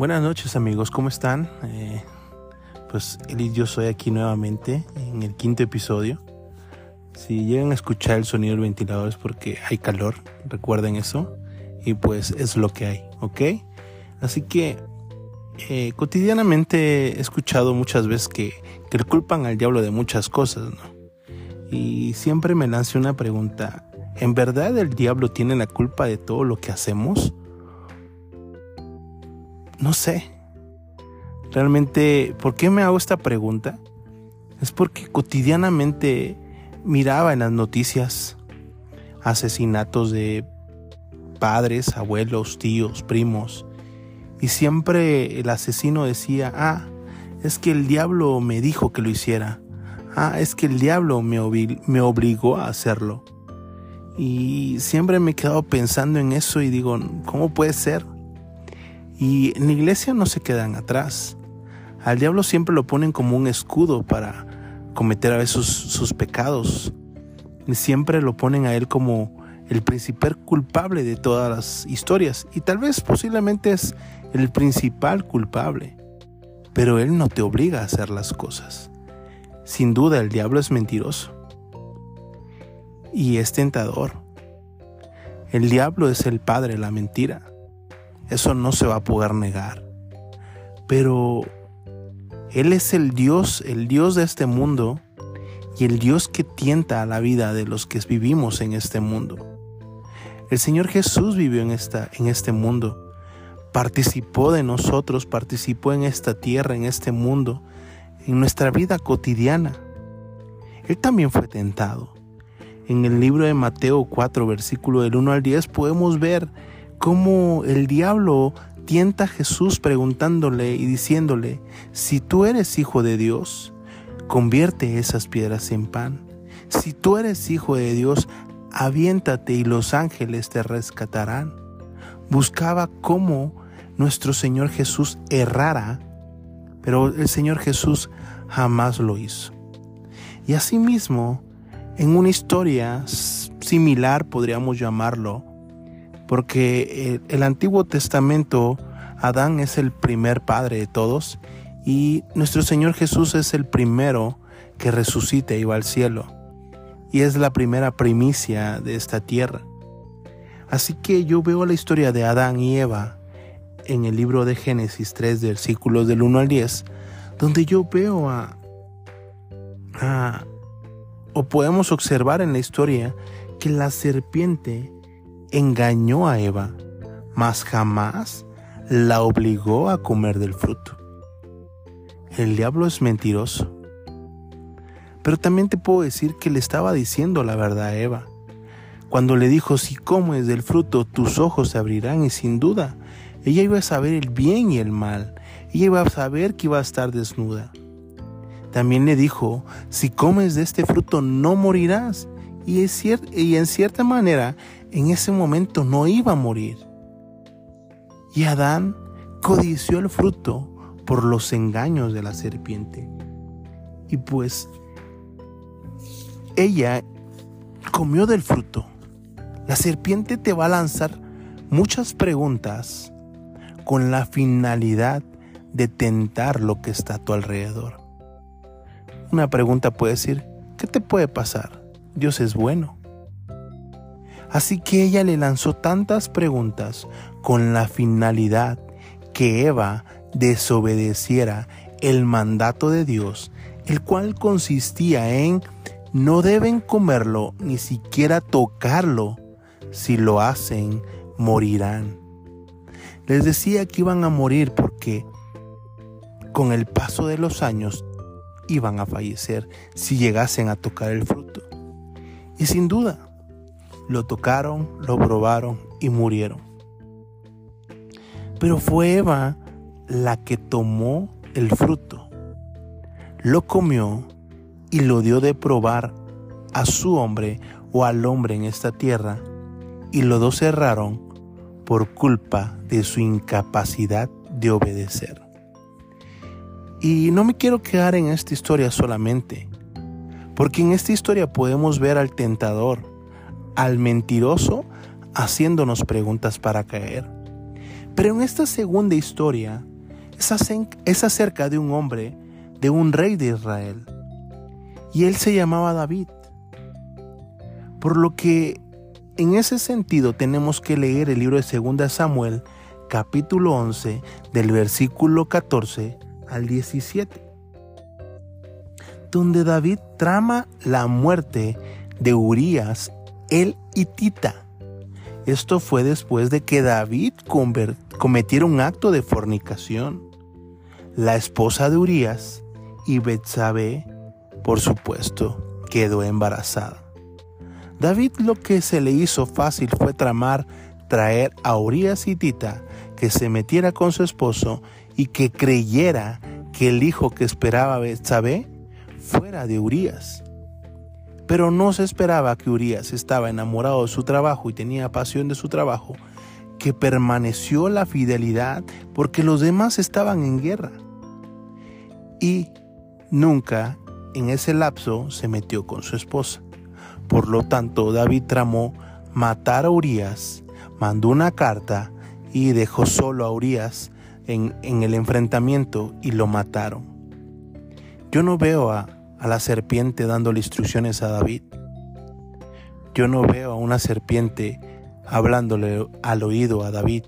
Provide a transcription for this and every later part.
Buenas noches amigos, ¿cómo están? Eh, pues él y yo soy aquí nuevamente en el quinto episodio. Si llegan a escuchar el sonido del ventilador es porque hay calor, recuerden eso. Y pues es lo que hay, ¿ok? Así que eh, cotidianamente he escuchado muchas veces que, que le culpan al diablo de muchas cosas, ¿no? Y siempre me lance una pregunta. ¿En verdad el diablo tiene la culpa de todo lo que hacemos? No sé. Realmente, ¿por qué me hago esta pregunta? Es porque cotidianamente miraba en las noticias asesinatos de padres, abuelos, tíos, primos. Y siempre el asesino decía, ah, es que el diablo me dijo que lo hiciera. Ah, es que el diablo me, me obligó a hacerlo. Y siempre me he quedado pensando en eso y digo, ¿cómo puede ser? Y en la iglesia no se quedan atrás. Al diablo siempre lo ponen como un escudo para cometer a veces sus, pecados. Y siempre lo ponen a él como el principal culpable de todas las historias. Y tal vez posiblemente es el principal culpable. Pero él no te obliga a hacer las cosas. Sin duda el diablo es mentiroso. Y es tentador. El diablo es el padre de la mentira. Eso no se va a poder negar. Pero Él es el Dios, el Dios de este mundo y el Dios que tienta a la vida de los que vivimos en este mundo. El Señor Jesús vivió en, esta, en este mundo, participó de nosotros, participó en esta tierra, en este mundo, en nuestra vida cotidiana. Él también fue tentado. En el libro de Mateo 4, versículo del 1 al 10, podemos ver cómo el diablo tienta a Jesús preguntándole y diciéndole, si tú eres hijo de Dios, convierte esas piedras en pan. Si tú eres hijo de Dios, aviéntate y los ángeles te rescatarán. Buscaba cómo nuestro Señor Jesús errara, pero el Señor Jesús jamás lo hizo. Y asimismo, en una historia similar, podríamos llamarlo, porque el, Antiguo Testamento, Adán es el primer padre de todos y nuestro Señor Jesús es el primero que resucita y va al cielo. Y es la primera primicia de esta tierra. Así que yo veo la historia de Adán y Eva en el libro de Génesis 3, versículos del 1 al 10, donde yo veo a o podemos observar en la historia que la serpiente engañó a Eva, mas jamás la obligó a comer del fruto. El diablo es mentiroso. Pero también te puedo decir que le estaba diciendo la verdad a Eva. Cuando le dijo, si comes del fruto, tus ojos se abrirán y sin duda, ella iba a saber el bien y el mal. Ella iba a saber que iba a estar desnuda. También le dijo, si comes de este fruto no morirás. Y, es y en cierta manera en ese momento no iba a morir. Y Adán codició el fruto por los engaños de la serpiente. Y pues ella comió del fruto. La serpiente te va a lanzar muchas preguntas con la finalidad de tentar lo que está a tu alrededor. Una pregunta puede decir, ¿qué te puede pasar? Dios es bueno. Así que ella le lanzó tantas preguntas con la finalidad que Eva desobedeciera el mandato de Dios, el cual consistía en no deben comerlo ni siquiera tocarlo, si lo hacen morirán. Les decía que iban a morir porque con el paso de los años iban a fallecer si llegasen a tocar el fruto. Y sin duda, lo tocaron, lo probaron y murieron. Pero fue Eva la que tomó el fruto, lo comió y lo dio de probar a su hombre o al hombre en esta tierra, y los dos cerraron por culpa de su incapacidad de obedecer. Y no me quiero quedar en esta historia solamente, porque en esta historia podemos ver al tentador, al mentiroso haciéndonos preguntas para caer. Pero en esta segunda historia es acerca de un hombre, de un rey de Israel. Y él se llamaba David. Por lo que en ese sentido tenemos que leer el libro de 2 Samuel, capítulo 11, del versículo 14 al 17, donde David trama la muerte de Urías el hitita. Esto fue después de que David cometiera un acto de fornicación. La esposa de Urías y Betsabé, por supuesto, quedó embarazada. David lo que se le hizo fácil fue tramar traer a Urias Tita que se metiera con su esposo y que creyera que el hijo que esperaba Betsabé fuera de Urias. Pero no se esperaba que Urias estaba enamorado de su trabajo y tenía pasión de su trabajo, que permaneció la fidelidad porque los demás estaban en guerra. Y nunca en ese lapso se metió con su esposa. Por lo tanto, David tramó matar a Urias, mandó una carta y dejó solo a Urias en, el enfrentamiento y lo mataron. Yo no veo a, a la serpiente dándole instrucciones a David. Yo no veo a una serpiente hablándole al oído a David.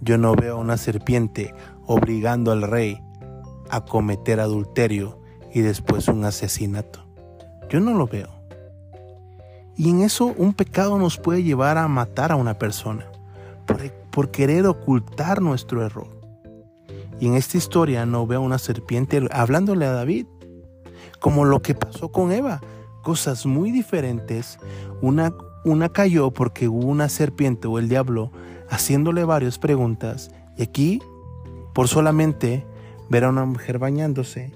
Yo no veo a una serpiente obligando al rey a cometer adulterio y después un asesinato. Yo no lo veo. Y en eso un pecado nos puede llevar a matar a una persona por, querer ocultar nuestro error. Y en esta historia no veo una serpiente hablándole a David, como lo que pasó con Eva. Cosas muy diferentes. Una, una cayó porque hubo una serpiente o el diablo haciéndole varias preguntas. Y aquí, por solamente ver a una mujer bañándose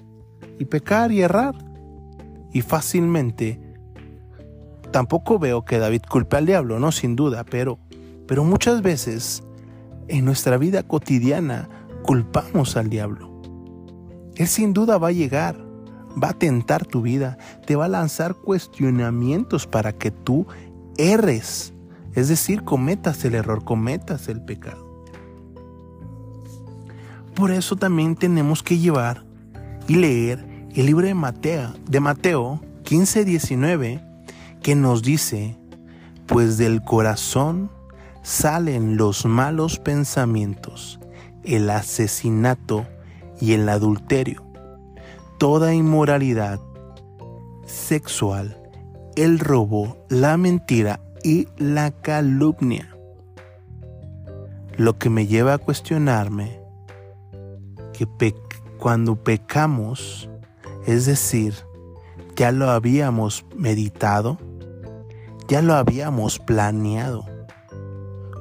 y pecar y errar. Y fácilmente Tampoco veo que David culpe al diablo, no, sin duda, pero, pero muchas veces en nuestra vida cotidiana culpamos al diablo. Él sin duda va a llegar, va a tentar tu vida, te va a lanzar cuestionamientos para que tú erres, es decir, cometas el error, cometas el pecado. Por eso también tenemos que llevar y leer el libro de Mateo, de Mateo 15, 19 que nos dice, pues del corazón salen los malos pensamientos, el asesinato y el adulterio, toda inmoralidad sexual, el robo, la mentira y la calumnia. Lo que me lleva a cuestionarme que cuando pecamos, es decir, ya lo habíamos meditado, ya lo habíamos planeado,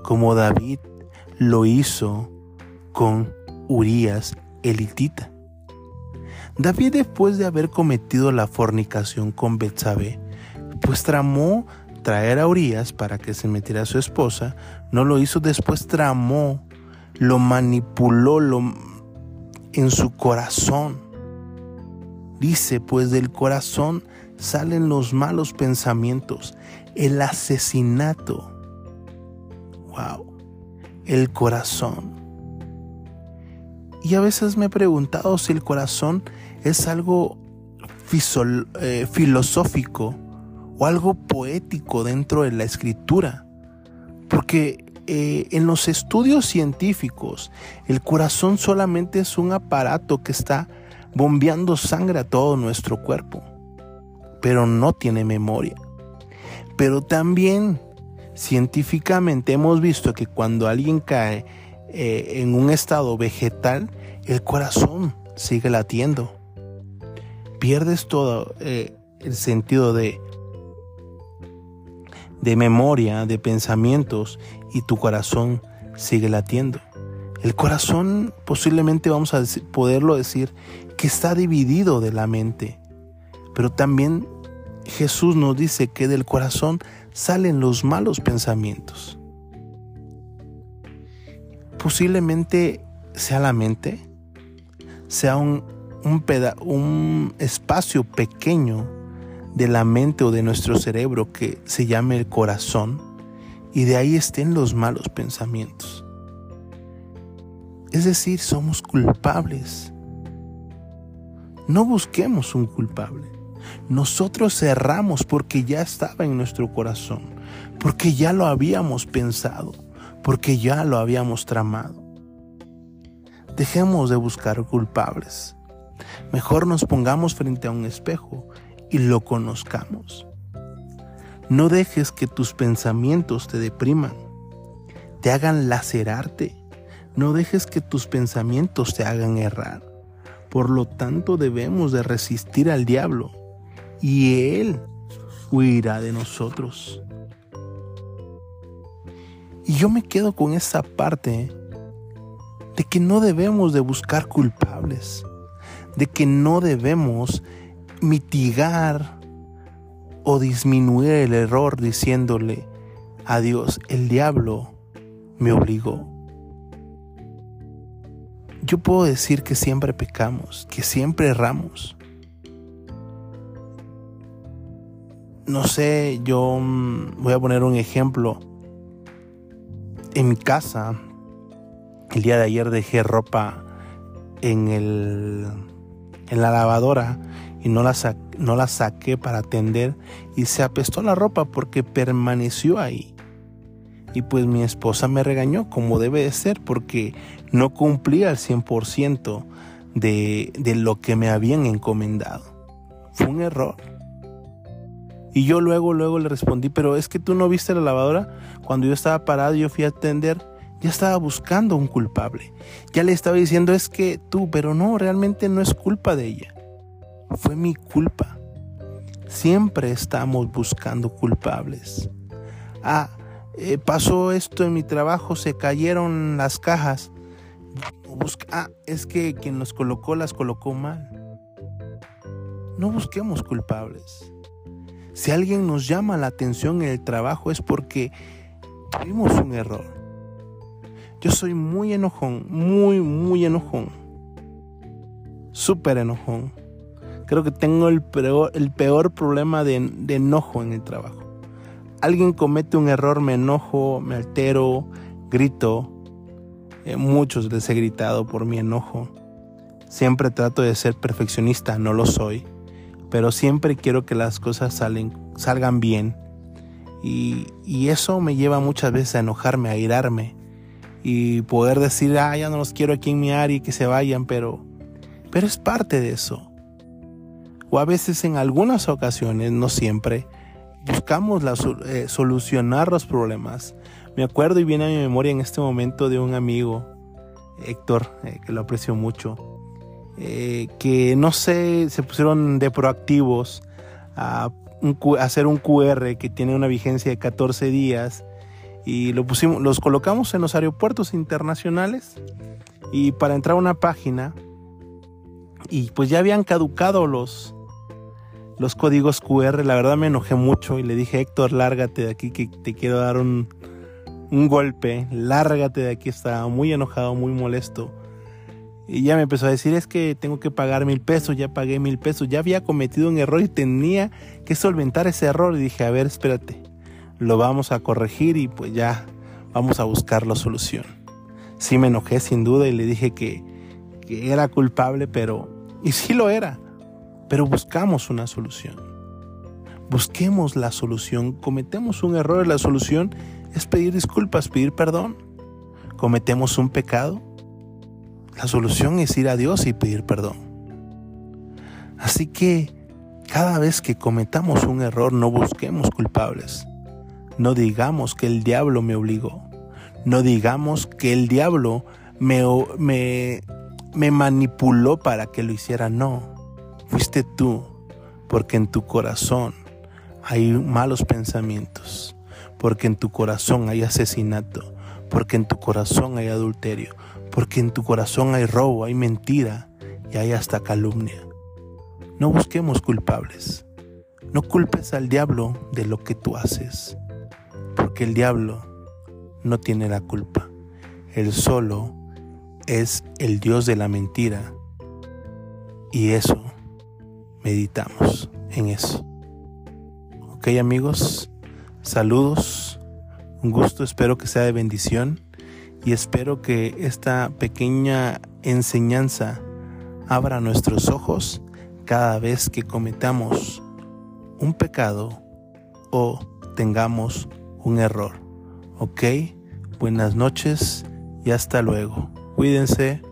como David lo hizo con Urías elitita. David después de haber cometido la fornicación con Betsabé, pues tramó traer a Urias para que se metiera a su esposa, no lo hizo, después tramó, lo manipuló lo, en su corazón. Dice, pues del corazón salen los malos pensamientos, el asesinato. Wow, el corazón. Y a veces me he preguntado si el corazón es algo eh, filosófico o algo poético dentro de la escritura. Porque eh, en los estudios científicos el corazón solamente es un aparato que está bombeando sangre a todo nuestro cuerpo, pero no tiene memoria. Pero también científicamente hemos visto que cuando alguien cae eh, en un estado vegetal, el corazón sigue latiendo. Pierdes todo eh, el sentido de, de memoria, de pensamientos y tu corazón sigue latiendo. El corazón posiblemente vamos a poderlo decir que está dividido de la mente, pero también Jesús nos dice que del corazón salen los malos pensamientos. Posiblemente sea la mente, sea un, un, un espacio pequeño de la mente o de nuestro cerebro que se llame el corazón y de ahí estén los malos pensamientos. Es decir, somos culpables. No busquemos un culpable. Nosotros cerramos porque ya estaba en nuestro corazón, porque ya lo habíamos pensado, porque ya lo habíamos tramado. Dejemos de buscar culpables. Mejor nos pongamos frente a un espejo y lo conozcamos. No dejes que tus pensamientos te depriman, te hagan lacerarte. No dejes que tus pensamientos te hagan errar. Por lo tanto debemos de resistir al diablo y él huirá de nosotros. Y yo me quedo con esa parte de que no debemos de buscar culpables, de que no debemos mitigar o disminuir el error diciéndole a Dios, el diablo me obligó. Yo puedo decir que siempre pecamos, que siempre erramos. No sé, yo mm, voy a poner un ejemplo. En mi casa, el día de ayer dejé ropa en, el, en la lavadora y no la, no la saqué para tender y se apestó la ropa porque permaneció ahí. Y pues mi esposa me regañó como debe de ser porque no cumplía al 100% de, de lo que me habían encomendado. Fue un error. Y yo luego, luego le respondí, pero es que tú no viste la lavadora. Cuando yo estaba parado, yo fui a atender, ya estaba buscando un culpable. Ya le estaba diciendo, es que tú, pero no, realmente no es culpa de ella. Fue mi culpa. Siempre estamos buscando culpables. Ah, eh, pasó esto en mi trabajo, se cayeron las cajas. ah, es que quien nos colocó las colocó mal. No busquemos culpables. Si alguien nos llama la atención en el trabajo es porque tuvimos un error. Yo soy muy enojón, muy, muy enojón. Súper enojón. Creo que tengo el peor, el peor problema de, enojo en el trabajo. Alguien comete un error, me enojo, me altero, grito. Eh, muchos les he gritado por mi enojo. Siempre trato de ser perfeccionista, no lo soy pero siempre quiero que las cosas salen, salgan bien. Y, eso me lleva muchas veces a enojarme, a irarme y poder decir, ah, ya no los quiero aquí en mi área y que se vayan, pero, pero es parte de eso. O a veces en algunas ocasiones, no siempre, buscamos la, eh, solucionar los problemas. Me acuerdo y viene a mi memoria en este momento de un amigo, Héctor, eh, que lo aprecio mucho, eh, que no sé, se pusieron de proactivos a, hacer un QR que tiene una vigencia de 14 días y lo pusimos, los colocamos en los aeropuertos internacionales y para entrar a una página y pues ya habían caducado los, los códigos QR, la verdad me enojé mucho y le dije Héctor, lárgate de aquí que te quiero dar un, un golpe, lárgate de aquí, estaba muy enojado, muy molesto y ya me empezó a decir, es que tengo que pagar mil pesos, ya pagué mil pesos, ya había cometido un error y tenía que solventar ese error. Y dije, a ver, espérate, lo vamos a corregir y pues ya vamos a buscar la solución. Sí me enojé sin duda y le dije que, que era culpable, pero... Y sí lo era, pero buscamos una solución. Busquemos la solución. Cometemos un error y la solución es pedir disculpas, pedir perdón. Cometemos un pecado la solución es ir a Dios y pedir perdón. Así que cada vez que cometamos un error no busquemos culpables. No digamos que el diablo me obligó. No digamos que el diablo me, me, manipuló para que lo hiciera. No, fuiste tú, porque en tu corazón hay malos pensamientos, porque en tu corazón hay asesinato, porque en tu corazón hay adulterio, porque en tu corazón hay robo, hay mentira y hay hasta calumnia. No busquemos culpables. No culpes al diablo de lo que tú haces, porque el diablo no tiene la culpa. Él solo es el Dios de la mentira. Y eso, meditamos en eso. Ok amigos, saludos, un gusto, espero que sea de bendición y espero que esta pequeña enseñanza abra nuestros ojos cada vez que cometamos un pecado o tengamos un error. ¿Ok? Buenas noches y hasta luego. Cuídense.